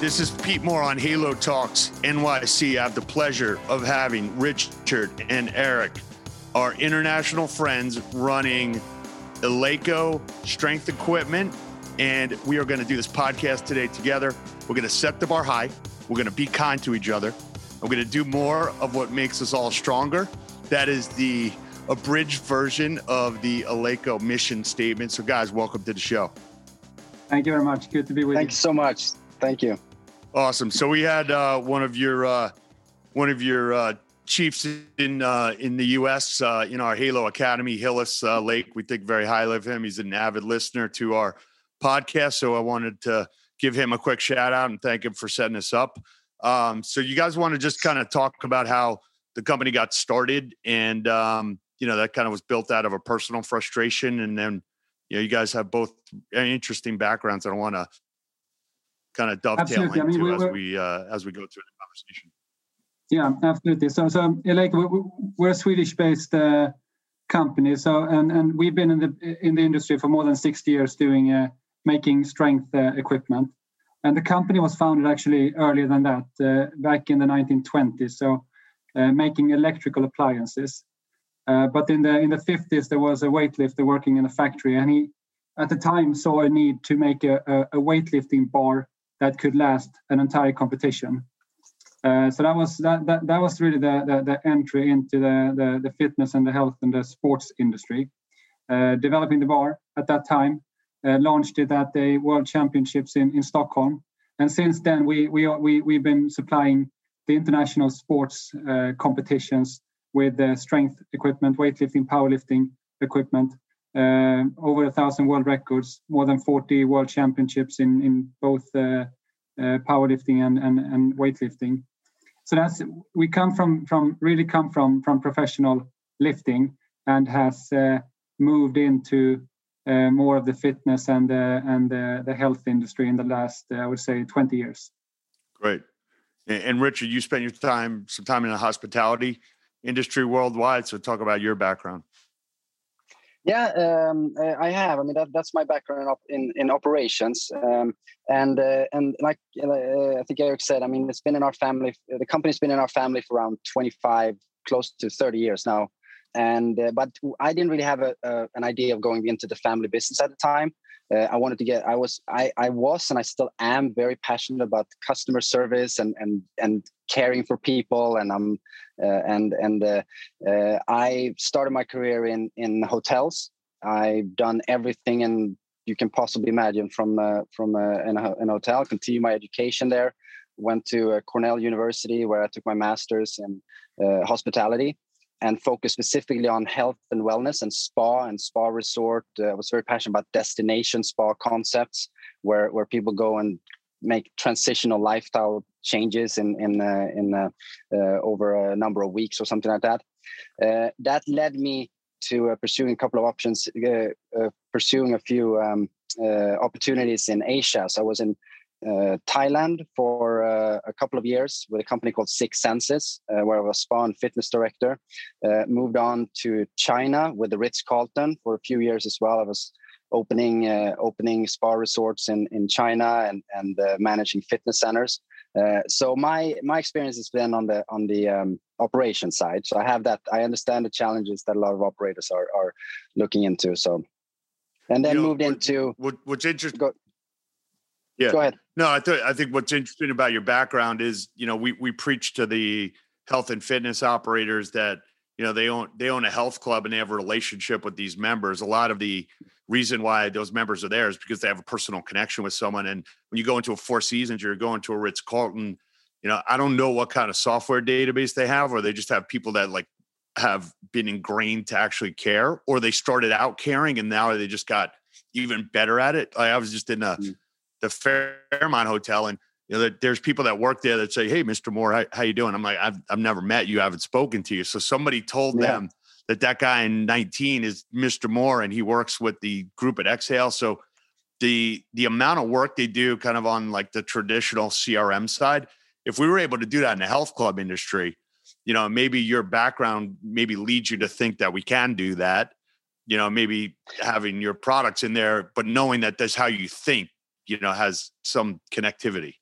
This is Pete Moore on Halo Talks NYC. I have the pleasure of having Richard and Erik, our international friends running Eleiko Strength Equipment. And we are going to do this podcast today together. We're going to set the bar high. We're going to be kind to each other. We're going to do more of what makes us all stronger. That is the abridged version of the Eleiko mission statement. So, guys, welcome to the show. Thank you very much. Good to be with Thank you. Thank you so much. Thank you. Awesome. So we had uh, one of your uh, one of your uh, chiefs in uh, in the U.S. Uh, in our Halo Academy, Hillis uh, Lake. We think very highly of him. He's an avid listener to our podcast, so I wanted to give him a quick shout out and thank him for setting us up. Um, so you guys want to just kind of talk about how the company got started, and um, you know that kind of was built out of a personal frustration, and then you know you guys have both interesting backgrounds. I don't want to kind of dovetail into I mean, we, as we uh, as we go through the conversation. Yeah, absolutely. So, so like we're a Swedish-based uh, company. So, and and we've been in the in the industry for more than sixty years doing uh, making strength uh, equipment. And the company was founded actually earlier than that, uh, back in the 1920s. So, uh, making electrical appliances. but in the in the 50s, there was a weightlifter working in a factory, and he at the time saw a need to make a, a, a weightlifting bar that could last an entire competition. Uh, so that was that, that that was really the, the, the entry into the, the, the fitness and the health and the sports industry. Uh, developing the bar at that time, uh, launched it at the World Championships in, in Stockholm, and since then we we we we've been supplying the international sports uh, competitions with strength equipment, weightlifting, powerlifting equipment, uh, over a thousand world records, more than 40 world championships in in both uh, uh, powerlifting and, and and weightlifting. So that's we come from from really come from from professional lifting and has uh, moved into uh, more of the fitness and uh, and the health industry in the last I would say 20 years. Great. And Richard, you spent your time some time in the hospitality industry worldwide. So talk about your background. Yeah, um, uh, I have. I mean, that, that's my background in in operations, um, and uh, and like uh, I think Erik said, I mean, it's been in our family. The company's been in our family for around twenty five, close to thirty years now, and uh, but I didn't really have a, an idea of going into the family business at the time. Uh, I wanted to get. I was. I. I was, and I still am very passionate about customer service and and and caring for people. And I'm. Uh, and and uh, uh, I started my career in in hotels. I've done everything and you can possibly imagine from uh, from uh, in a, in, hotel. Continue my education there. Went to Cornell University where I took my master's in hospitality and focus specifically on health and wellness and spa and spa resort. Uh, I was very passionate about destination spa concepts where, where people go and make transitional lifestyle changes in in uh, in uh, uh, over a number of weeks or something like that. Uh, that led me to uh, pursuing a couple of options, pursuing a few um, opportunities in Asia. So I was in Thailand for uh, a couple of years with a company called Six Senses, uh, where I was spa and fitness director. Uh, moved on to China with the Ritz Carlton for a few years as well. I was opening uh, opening spa resorts in in China and and uh, managing fitness centers. so my my experience has been on the on the um, operation side. So I have that. I understand the challenges that a lot of operators are are looking into. So and then you know, moved what, into what, what's interesting. Yeah. Go ahead. No, I, th- I think what's interesting about your background is, you know, we we preach to the health and fitness operators that you know they own they own a health club and they have a relationship with these members. A lot of the reason why those members are there is because they have a personal connection with someone. And when you go into a Four Seasons, you're going to a Ritz Carlton. You know, I don't know what kind of software database they have, or they just have people that like have been ingrained to actually care, or they started out caring and now they just got even better at it. I was just in a mm the Fairmont Hotel, and you know, there's people that work there that say, "Hey, Mr. Moore, how, how you doing?" I'm like, "I've I've never met you, I haven't spoken to you." So somebody told yeah. them that that guy in 19 is Mr. Moore, and he works with the group at Exhale. So the the amount of work they do, kind of on like the traditional CRM side, if we were able to do that in the health club industry, you know, maybe your background maybe leads you to think that we can do that. You know, maybe having your products in there, but knowing that that's how you think you know has some connectivity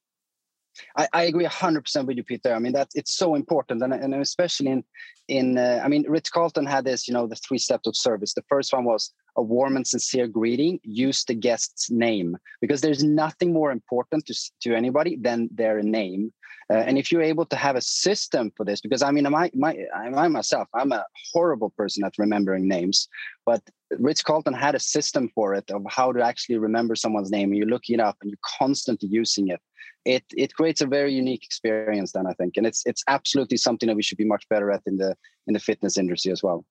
I, I agree 100% with you, Peter. I mean, that it's so important. And, and especially in, in uh, I mean, Ritz Carlton had this, you know, the three steps of service. The first one was a warm and sincere greeting, use the guest's name, because there's nothing more important to, to anybody than their name. Uh, and if you're able to have a system for this, because I mean, my, my, I myself, I'm a horrible person at remembering names, but Ritz Carlton had a system for it of how to actually remember someone's name. You're looking it up and you're constantly using it. It it creates a very unique experience then i think and it's it's absolutely something that we should be much better at in the in the fitness industry as well.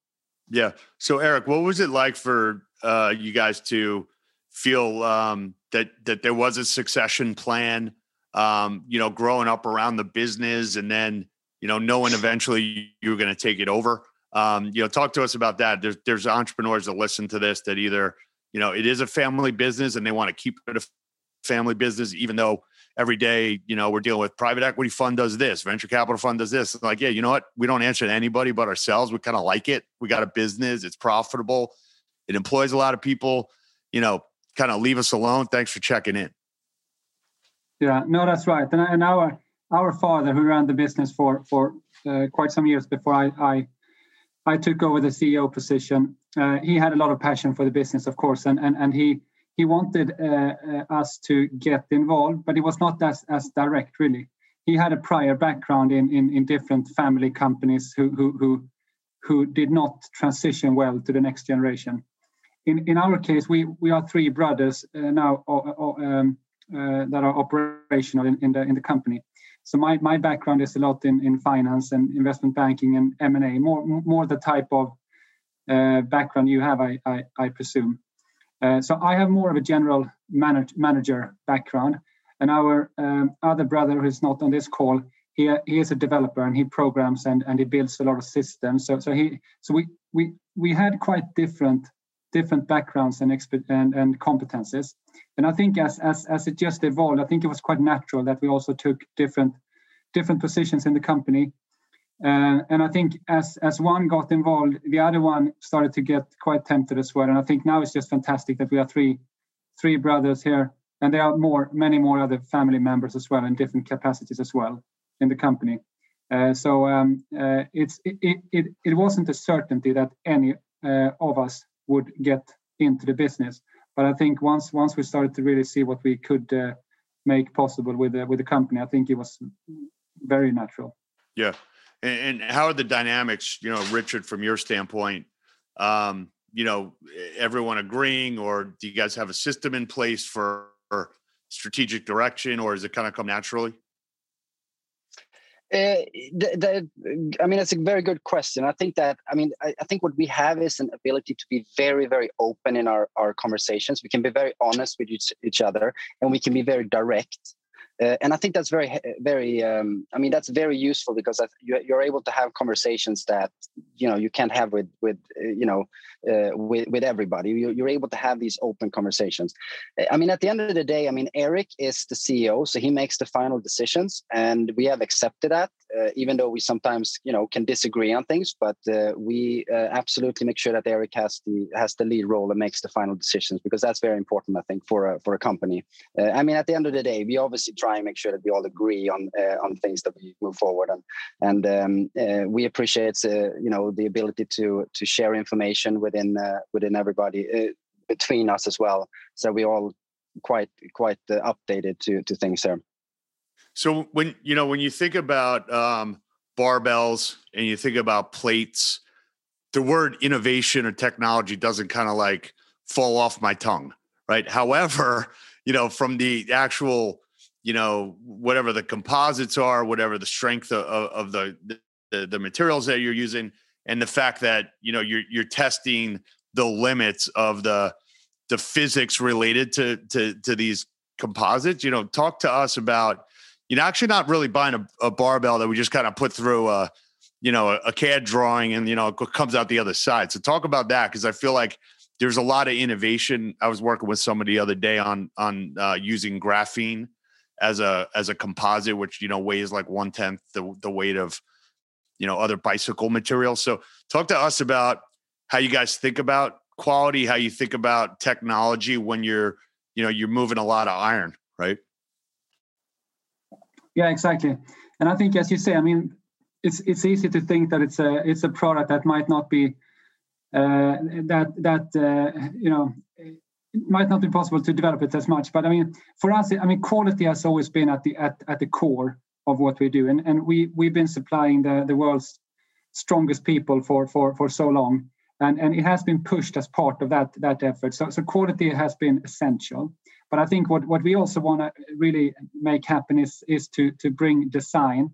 Yeah. So eric what was it like for uh you guys to feel um that that there was a succession plan um you know growing up around the business and then you know knowing eventually you were going to take it over um you know talk to us about that there's there's entrepreneurs that listen to this that either you know it is a family business and they want to keep it a family business even though every day, you know, we're dealing with private equity fund does this, venture capital fund does this. Like, yeah, you know what? We don't answer to anybody but ourselves. We kind of like it. We got a business, it's profitable, it employs a lot of people, you know, kind of leave us alone. Thanks for checking in. Yeah, no, that's right. And, and our our father, who ran the business for for uh, quite some years before I, I I took over the CEO position, uh, he had a lot of passion for the business, of course, and and and he he wanted uh, uh, us to get involved, but it was not as, as direct, really. He had a prior background in, in, in different family companies who, who, who, who did not transition well to the next generation. In, in our case, we, we are three brothers uh, now um, uh, that are operational in, in, the, in the company. So my, my background is a lot in, in finance and investment banking and M&A, more, more the type of background you have, I, I, I presume. Uh, so I have more of a general manage, manager background, and our um, other brother who is not on this call, he, he is a developer and he programs and, and he builds a lot of systems. So so he so we we we had quite different different backgrounds and expert and, and competences. And I think as as as it just evolved, I think it was quite natural that we also took different different positions in the company uh, and I think as as one got involved, the other one started to get quite tempted as well. And I think now it's just fantastic that we are three three brothers here, and there are more many more other family members as well in different capacities as well in the company. Uh, so um, uh, it's it, it it wasn't a certainty that any uh, of us would get into the business, but I think once once we started to really see what we could uh, make possible with the, with the company, I think it was very natural. Yeah. And, and how are the dynamics, you know, Richard, from your standpoint? Um, you know, everyone agreeing, or do you guys have a system in place for, for strategic direction, or does it kind of come naturally? Uh, the, I mean, that's a very good question. I think that, I mean, I, I, think what we have is an ability to be very, very open in our, our conversations. We can be very honest with each, each other and we can be very direct uh, and I think that's very, very. Um, I mean, that's very useful because you're able to have conversations that you know you can't have with with uh, you know uh, with with everybody. You're able to have these open conversations. Uh, I mean, at the end of the day, I mean, Erik is the CEO, so he makes the final decisions, and we have accepted that, uh, even though we sometimes you know can disagree on things. But uh, we absolutely make sure that Erik has the has the lead role and makes the final decisions because that's very important, I think, for a for a company. I mean, at the end of the day, we obviously try and make sure that we all agree on uh, on things that we move forward and and um, uh, we appreciate uh, you know the ability to to share information within uh, within everybody uh, between us as well. So we all quite quite uh, updated to to things there. So when you know when you think about um, barbells and you think about plates the word innovation or technology doesn't kind of like fall off my tongue right? However you know from the actual you know whatever the composites are whatever the strength of, of the, the the materials that you're using and the fact that you know you're you're testing the limits of the the physics related to to to these composites you know talk to us about you know actually not really buying a, a barbell that we just kind of put through a you know a, a cad drawing and you know it comes out the other side. So talk about that because i feel like there's a lot of innovation. I was working with somebody the other day on on uh, using graphene as a as a composite, which you know weighs like one tenth the the weight of you know other bicycle materials. So talk to us about how you guys think about quality, how you think about technology when you're you know you're moving a lot of iron, right? Yeah, exactly. And I think, as you say, I mean, it's it's easy to think that it's a it's a product that might not be uh, that that uh, you know might not be possible to develop it as much. But I mean, for us, I mean, quality has always been at the at, at the core of what we do, and and we we've been supplying the the world's strongest people for for for so long, and and it has been pushed as part of that that effort. So so quality has been essential. But I think what what we also want to really make happen is is to to bring design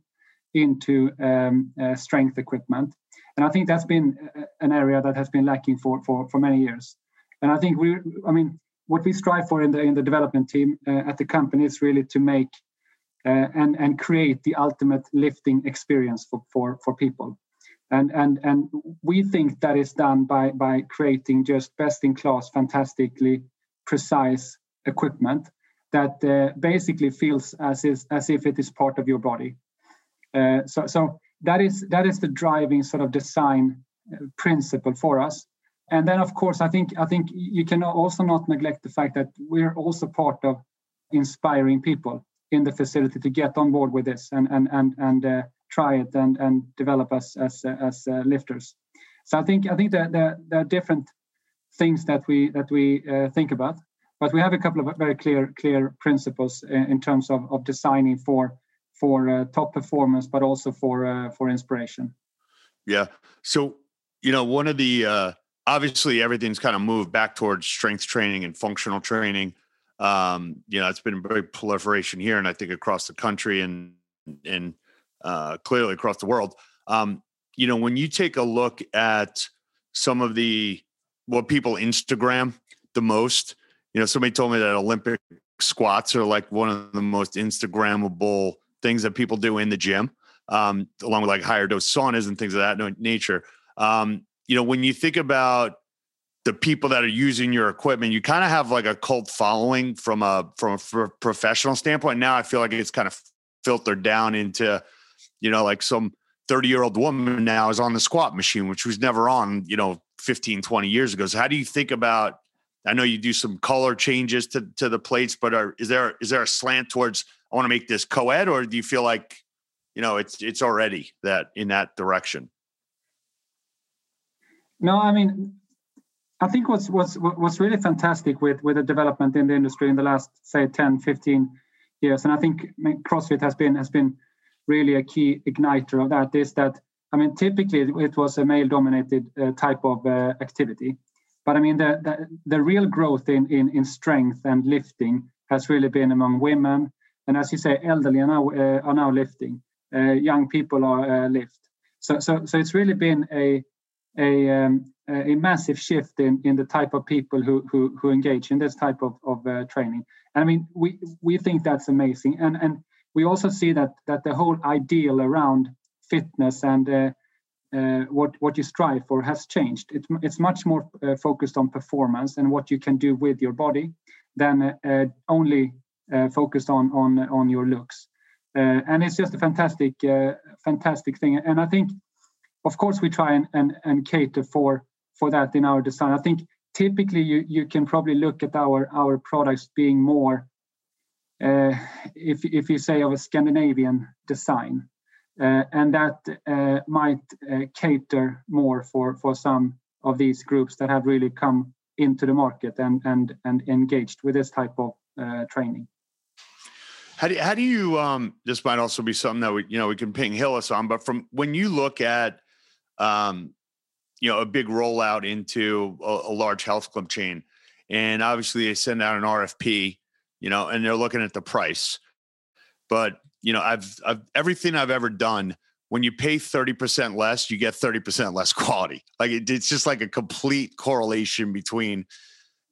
into um, uh, strength equipment, and I think that's been uh, an area that has been lacking for for for many years. And I think we, I mean, what we strive for in the in the development team uh, at the company is really to make uh, and and create the ultimate lifting experience for for for people. And and and we think that is done by by creating just best in class, fantastically precise equipment that uh, basically feels as is as if it is part of your body. Uh, so so that is that is the driving sort of design uh, principle for us and then of course i think i think you can also not neglect the fact that we're also part of inspiring people in the facility to get on board with this and and and and uh, try it and and develop as as as uh, lifters. So i think i think that there, there, are different things that we that we uh, think about but we have a couple of very clear clear principles in, in terms of of designing for for uh, top performance but also for uh, for inspiration. Yeah. So you know one of the uh obviously everything's kind of moved back towards strength training and functional training. Um, you know, it's been a very proliferation here, and I think across the country and and uh, clearly across the world. Um, you know, when you take a look at some of the what people Instagram the most, you know, somebody told me that Olympic squats are like one of the most Instagrammable things that people do in the gym, um, along with like HigherDOSE saunas and things of that nature. Um, you know, when you think about the people that are using your equipment, you kind of have like a cult following from a from a professional standpoint. Now I feel like it's kind of filtered down into, you know, like some 30 year old woman now is on the squat machine, which was never on, you know, 15, 20 years ago. So how do you think about I know you do some color changes to, to the plates, but are, is there is there a slant towards I want to make this co-ed, or do you feel like you know it's it's already that in that direction? No, I mean, I think what's what's what's really fantastic with with the development in the industry in the last say 10, 15 years, and I think CrossFit has been has been really a key igniter of that. Is that I mean, typically it was a male-dominated uh, type of uh, activity, but I mean the, the, the real growth in, in in strength and lifting has really been among women, and as you say, elderly are now uh, are now lifting. Uh, young people are uh, lift. So so so it's really been a a, um, a massive shift in, in the type of people who, who, who engage in this type of, of uh, training. And I mean, we, we think that's amazing. And, and we also see that, that the whole ideal around fitness and uh, uh, what, what you strive for has changed. It's, it's much more uh, focused on performance and what you can do with your body than uh, only uh, focused on, on, on your looks. and it's just a fantastic, fantastic thing. And I think of course we try and, and, and cater for for that in our design. I think typically you you can probably look at our our products being more uh, if if you say of a scandinavian design uh, and that uh, might uh, cater more for for some of these groups that have really come into the market and and and engaged with this type of uh, training. How do, how do you um this might also be something that we you know we can ping hillis on but from when you look at um, you know, a big rollout into a, a, large health club chain. And obviously they send out an RFP, you know, and they're looking at the price. But, you know, I've, I've everything I've ever done, when you pay 30% less, you get 30% less quality. Like it, it's just like a complete correlation between,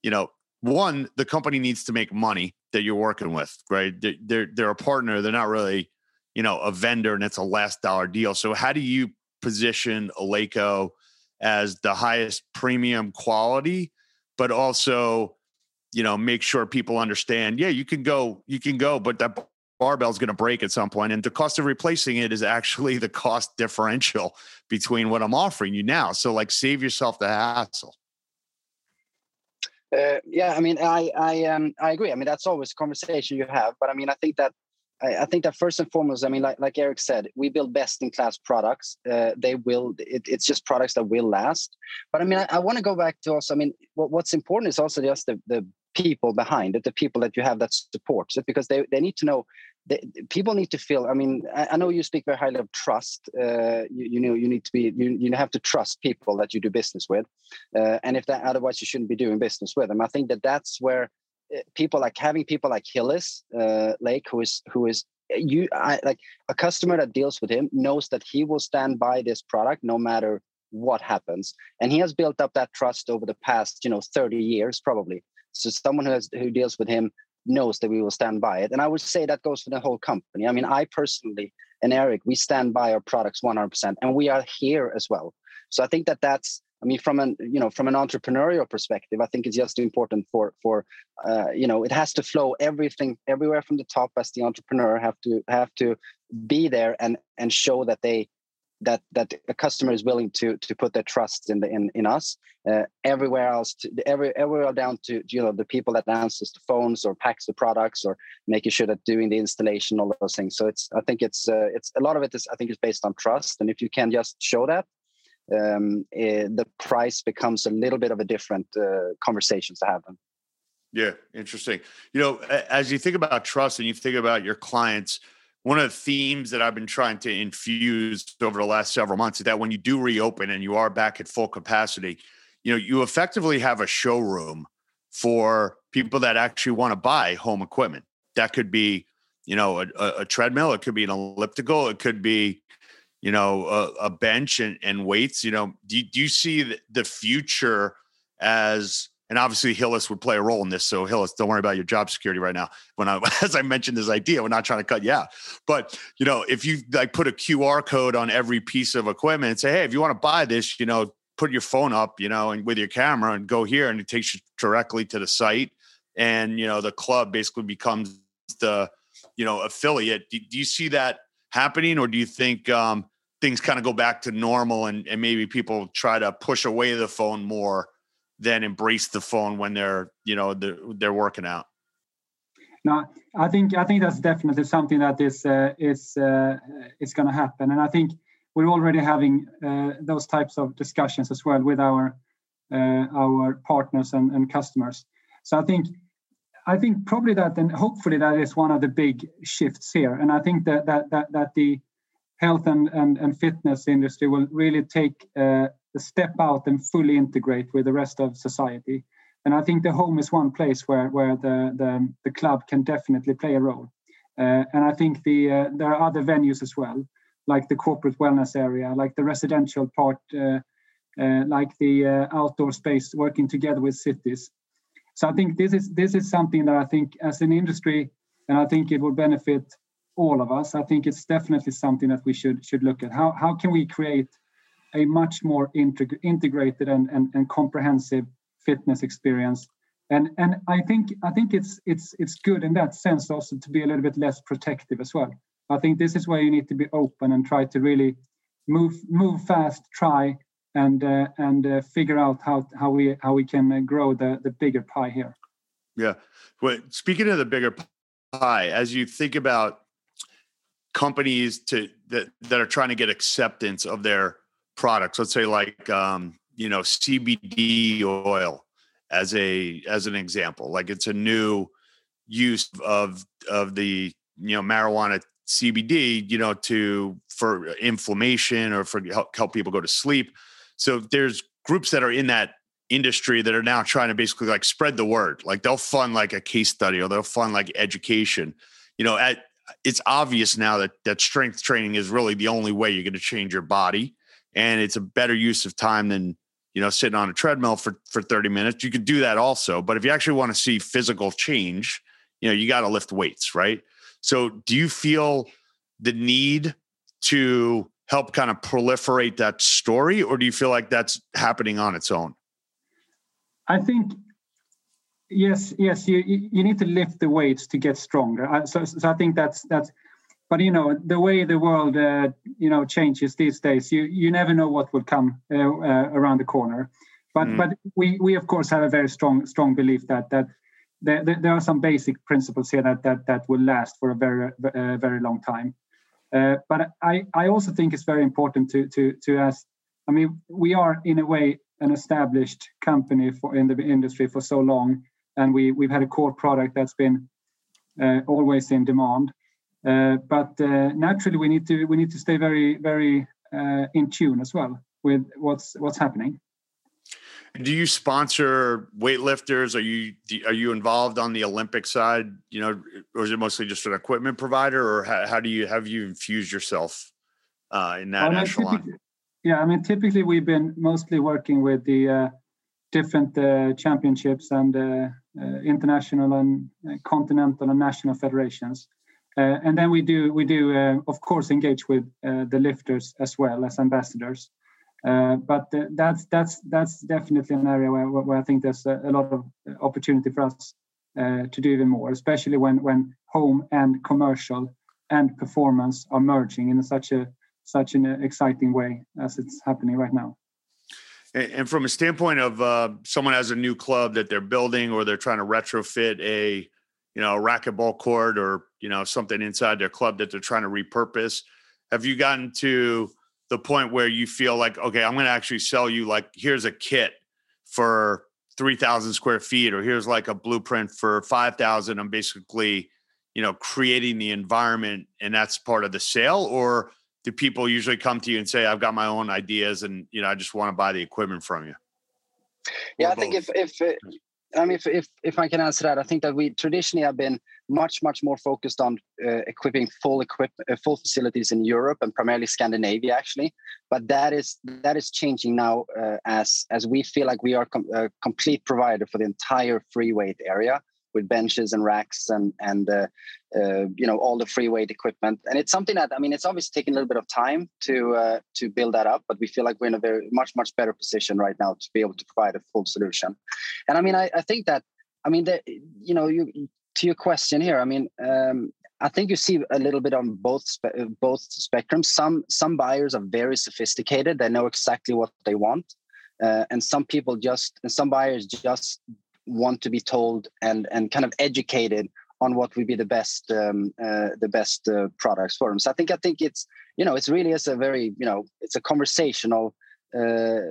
you know, one, the company needs to make money that you're working with, right? They're, they're, they're a partner. They're not really, you know, a vendor and it's a last dollar deal. So how do you position Eleiko as the highest premium quality, but also, you know, make sure people understand, yeah, you can go, you can go, but that barbell is going to break at some point and the cost of replacing it is actually the cost differential between what i'm offering you now. So like save yourself the hassle. Uh, yeah i mean i i um i agree. I mean that's always a conversation you have but i mean i think that I, I, think that first and foremost, I mean, like like Erik said, we build best in class products. Uh, they will. It, it's just products that will last. But I mean, I, I want to go back to also. I mean, what, what's important is also just the the people behind it, the people that you have that supports it, because they they need to know. They, people need to feel. I mean, I, I know you speak very highly of trust. Uh, you, you know, you need to be. You you have to trust people that you do business with, uh, and if that otherwise you shouldn't be doing business with them. I think that that's where people like having people like Hillis uh, Lake, who is who is eh, you I, like a customer that deals with him knows that he will stand by this product no matter what happens, and he has built up that trust over the past you know 30 years probably. So someone who has who deals with him knows that we will stand by it, and I would say that goes for the whole company. I mean, I personally and Erik, we stand by our products 100%, and we are here as well. So I think that that's I mean, from an you know from an entrepreneurial perspective, I think it's just important for for uh, you know it has to flow everything everywhere from the top as the entrepreneur have to have to be there and and show that they that that a customer is willing to to put their trust in the in in us. Uh, everywhere else to every everywhere down to you know the people that answers the phones or packs the products or making sure that doing the installation all those things. So it's i think it's uh, it's a lot of it is i think is based on trust. And if you can just show that um, it, eh, the price becomes a little bit of a different uh, conversation to have. Yeah, interesting. You know, as you think about trust and you think about your clients, one of the themes that I've been trying to infuse over the last several months is that when you do reopen and you are back at full capacity, you know, you effectively have a showroom for people that actually want to buy home equipment. That could be, you know, a, a treadmill, it could be an elliptical, it could be you know, a, a bench and, and weights, you know, do, do you see the, future as, and obviously Hillis would play a role in this. So Hillis, don't worry about your job security right now. When I, as I mentioned this idea, we're not trying to cut you out, but you know, if you like put a QR code on every piece of equipment and say, Hey, if you want to buy this, you know, put your phone up, you know, and with your camera and go here and it takes you directly to the site. And, you know, the club basically becomes the, you know, affiliate. Do, do you see that happening or do you think, um, things kind of go back to normal and, and maybe people try to push away the phone more than embrace the phone when they're you know they're, they're working out. No i think i think that's definitely something that is uh, is uh, is going to happen. And i think we're already having uh, those types of discussions as well with our uh, our partners and, and customers. So i think i think probably that and hopefully that is one of the big shifts here. And i think that that that, that the health and, and, and fitness industry will really take uh, a step out and fully integrate with the rest of society. And I think the home is one place where, where the, the, the club can definitely play a role. Uh, and I think the uh, there are other venues as well, like the corporate wellness area, like the residential part, uh, uh, like the outdoor space, working together with cities. So I think this is this is something that I think as an industry, and I think it will benefit all of us, I think it's definitely something that we should should look at. How how can we create a much more integ- integrated and, and, and comprehensive fitness experience? And and I think I think it's it's it's good in that sense also to be a little bit less protective as well. I think this is where you need to be open and try to really move move fast, try and uh, and uh, figure out how how we how we can uh, grow the the bigger pie here. Yeah. Well, speaking of the bigger pie, as you think about companies to that that are trying to get acceptance of their products. Let's say like um, you know cbd oil as a as an example. Like it's a new use of of the you know marijuana cbd you know to for inflammation or for help, help people go to sleep. So there's groups that are in that industry that are now trying to basically like spread the word. Like they'll fund like a case study or they'll fund like education. You know at it's obvious now that that strength training is really the only way you're going to change your body and it's a better use of time than you know sitting on a treadmill for for 30 minutes. You could do that also but if you actually want to see physical change you know you got to lift weights right? So do you feel the need to help kind of proliferate that story or do you feel like that's happening on its own? I think yes yes you you need to lift the weights to get stronger so, so i think that's that's but you know the way the world uh, you know changes these days you you never know what will come uh, uh, around the corner but mm. but we we of course have a very strong strong belief that that there, there are some basic principles here that that that will last for a very uh, very long time. Uh, but I I also think it's very important to to to ask. I mean, we are in a way an established company for in the industry for so long, and we we've had a core product that's been uh, always in demand. Uh, but uh, naturally, we need to we need to stay very very uh, in tune as well with what's what's happening. Do you sponsor weightlifters? Are you are you involved on the Olympic side? You know, or is it mostly just an equipment provider, or how, how do you have you infused yourself uh, in that echelon? Yeah, I mean, typically we've been mostly working with the uh, different uh, championships and uh, uh, international and uh, continental and national federations. and then we do we do of course engage with the lifters as well as ambassadors. Uh, but uh, that's that's that's definitely an area where, where I think there's a, a lot of opportunity for us uh, to do even more, especially when when home and commercial and performance are merging in such a such an exciting way as it's happening right now. And from a standpoint of uh, someone has a new club that they're building or they're trying to retrofit a, you know, a racquetball court or you know something inside their club that they're trying to repurpose, have you gotten to the point where you feel like, okay, I'm going to actually sell you like here's a kit for 3,000 square feet, or here's like a blueprint for 5,000. I'm basically, you know, creating the environment, and that's part of the sale. Or do people usually come to you and say, I've got my own ideas, and you know, I just want to buy the equipment from you? Yeah, or I both? think if if I mean, if, if if I can answer that, I think that we traditionally have been much much more focused on uh, equipping full equip uh, full facilities in Europe and primarily Scandinavia actually but that is that is changing now uh, as as we feel like we are com- a complete provider for the entire free weight area with benches and racks and and uh, uh, you know all the free weight equipment. And it's something that I mean it's obviously taking a little bit of time to uh, to build that up but we feel like we're in a very much much better position right now to be able to provide a full solution. And I mean I, I think that I mean, you know, you to your question here, I mean, um, I think you see a little bit on both spe- uh, both spectrums. Some some buyers are very sophisticated; they know exactly what they want, uh, and some people just and some buyers just want to be told and and kind of educated on what would be the best um, uh, the best uh, products for them. So I think I think it's you know it's really is a very you know it's a conversational uh,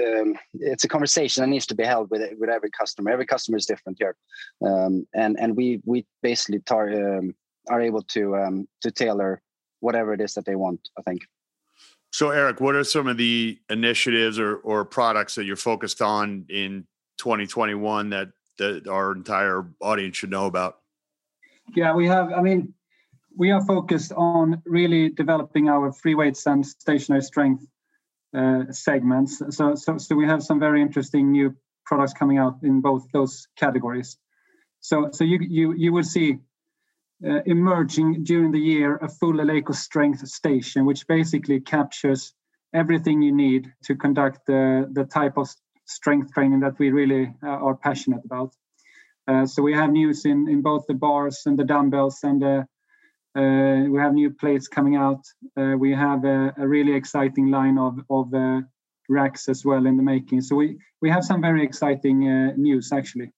um, it's a conversation that needs to be held with with every customer. Every customer is different here, um, and and we we basically tar- um, are able to um, to tailor whatever it is that they want. I think. So, Erik, what are some of the initiatives or or products that you're focused on in 2021 that that our entire audience should know about? Yeah, we have. I mean, we are focused on really developing our free weights and stationary strength uh, segments. So, so, so we have some very interesting new products coming out in both those categories. So, so you you you will see uh, emerging during the year a full Eleiko strength station, which basically captures everything you need to conduct the the type of strength training that we really uh, are passionate about. Uh, so we have news in in both the bars and the dumbbells and the uh, we have new plates coming out. Uh, we have a, a, really exciting line of, of uh, racks as well in the making. So we, we have some very exciting news actually.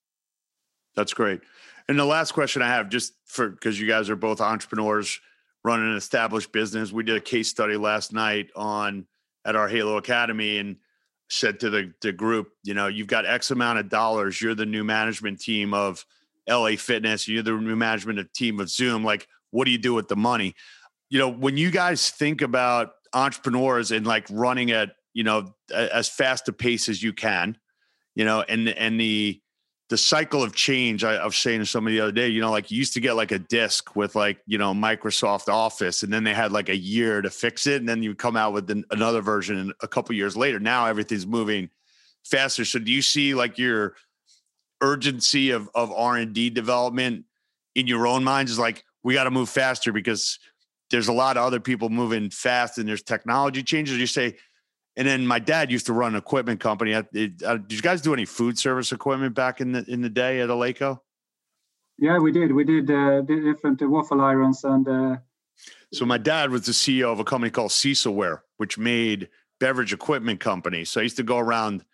That's great. And the last question I have, just for because you guys are both entrepreneurs running an established business, we did a case study last night on at our Halo Academy and said to the, the group, you know, you've got X amount of dollars. You're the new management team of LA Fitness. You're the new management team of Zoom. Like, what do you do with the money? You know, when you guys think about entrepreneurs and like running at, you know, as fast a pace as you can, you know, and and the the cycle of change I, I, was saying to somebody the other day, you know, like you used to get like a disc with like, you know, Microsoft Office, and then they had like a year to fix it. And then you come out with an, another version a couple years later. Now everything's moving faster. So do you see like your urgency of, of R&D development in your own minds is like, we got to move faster because there's a lot of other people moving fast and there's technology changes. You say, and then my dad used to run an equipment company. Uh, did you guys do any food service equipment back in the in the day at Eleiko? Yeah, we did. We did uh, different waffle irons and. Uh... So my dad was the CEO of a company called Cecilware, which made beverage equipment companies. So I used to go around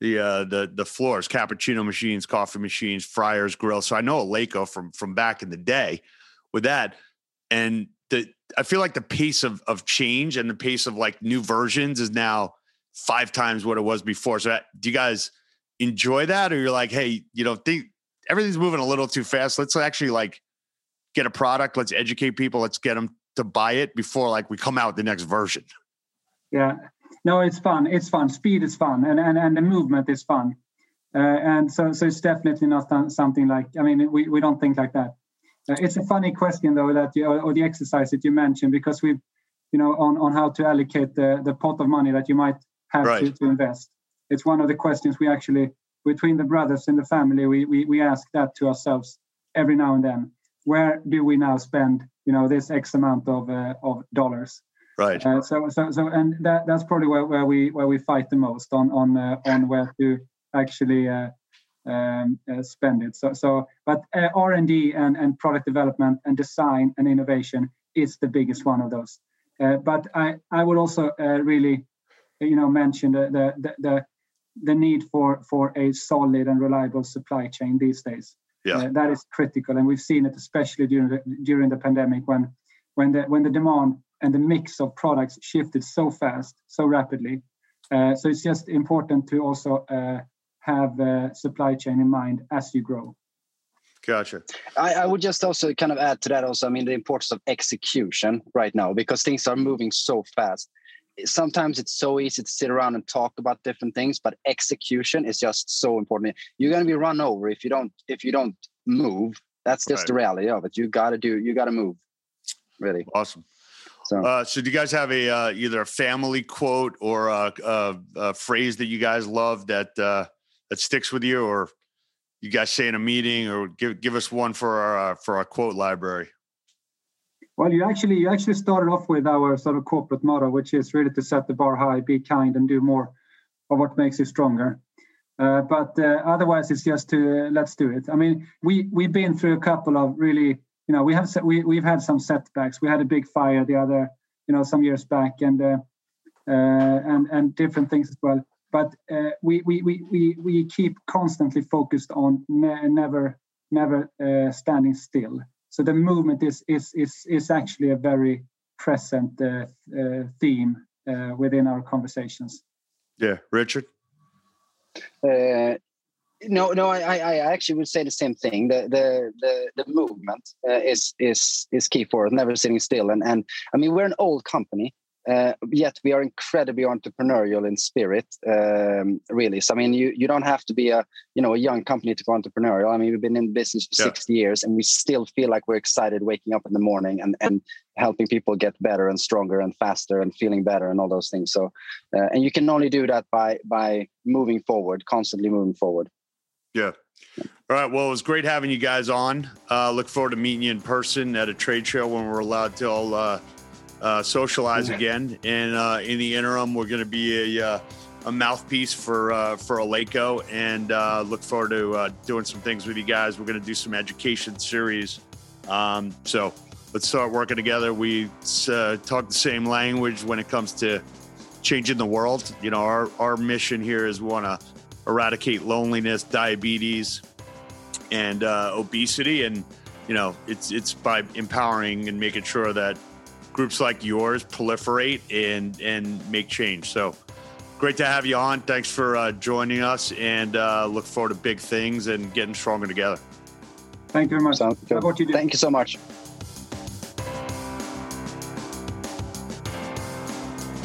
the uh, the the floors, cappuccino machines, coffee machines, fryers, grills. So I know Eleiko from from back in the day with that, and the I feel like the pace of of change and the pace of like new versions is now five times what it was before. So that, do you guys enjoy that, or you're like, hey, you know, think everything's moving a little too fast. Let's actually like get a product. Let's educate people. Let's get them to buy it before like we come out the next version. Yeah, no, it's fun. It's fun. Speed is fun, and and and the movement is fun. Uh, and so so it's definitely not something like. I mean, we we don't think like that. Uh, it's a funny question though that you or the exercise that you mentioned because we've you know on on how to allocate the the pot of money that you might have right. to, to invest. It's one of the questions we actually between the brothers in the family we we we ask that to ourselves every now and then. Where do we now spend you know this X amount of uh, of dollars? Right. Uh, so, so, so, and that, that's probably where, where we where we fight the most on on uh, on where to actually uh, um, uh, spend it. So, so, but uh, R and D and product development and design and innovation is the biggest one of those. Uh, but I I would also really, you know, mention the the the the need for for a solid and reliable supply chain these days. Yeah. that is critical, and we've seen it especially during the during the pandemic when when the when the demand and the mix of products shifted so fast, so rapidly. Uh, so it's just important to also uh, have uh, supply chain in mind as you grow. Gotcha. I, I, would just also kind of add to that also, I mean, the importance of execution right now because things are moving so fast. Sometimes it's so easy to sit around and talk about different things, but execution is just so important. You're going to be run over if you don't if you don't move. That's just right. the reality of it. You got to do. You got to move. Really. Awesome. So, uh, so do you guys have a uh, either a family quote or a, a, a, phrase that you guys love that uh, that sticks with you, or you guys say in a meeting, or give give us one for our uh, for our quote library? Well, you actually you actually started off with our sort of corporate motto, which is really to set the bar high, be kind, and do more of what makes you stronger. Uh, but uh, otherwise, it's just to let's do it. I mean, we we've been through a couple of really you know we have we we've had some setbacks. We had a big fire the other you know some years back, and uh, uh, and and different things as well. But uh, we, we we we we keep constantly focused on ne- never never uh, standing still. So the movement is is is is actually a very present uh, uh, theme within our conversations. Yeah, Richard no, no, I, I actually would say the same thing. The the the, the movement uh, is is is key for us. Never sitting still, and and I mean we're an old company, uh, yet we are incredibly entrepreneurial in spirit. Um, really, so I mean you you don't have to be a you know a young company to go entrepreneurial. I mean we've been in business for yeah. sixty years, and we still feel like we're excited waking up in the morning and and helping people get better and stronger and faster and feeling better and all those things. So, uh, and you can only do that by by moving forward, constantly moving forward. Yeah. All right. Well, it was great having you guys on. Uh, look forward to meeting you in person at a trade show when we're allowed to all uh, uh, socialize again. And uh, in the interim, we're going to be a, uh, a mouthpiece for uh, for Eleiko, and look forward to doing some things with you guys. We're going to do some education series. Um, so let's start working together. We talk the same language when it comes to changing the world. You know, our our mission here is we want to eradicate loneliness, diabetes, and uh, obesity. And you know, it's it's by empowering and making sure that groups like yours proliferate and and make change. So great to have you on. Thanks for uh, joining us, and uh, look forward to big things and getting stronger together. Thank you very much. Thank you so much.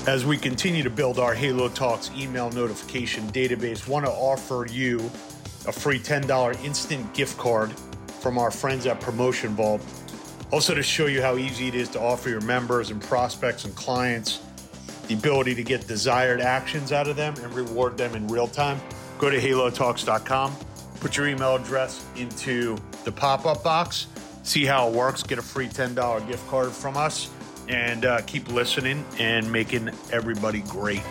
As we continue to build our Halo Talks email notification database, want to offer you a free $10 instant gift card from our friends at Promotion Vault. Also, to show you how easy it is to offer your members and prospects and clients the ability to get desired actions out of them and reward them in real time, go to halotalks.com, put your email address into the pop up box, see how it works, get a free $10 gift card from us and uh, keep listening and making everybody great.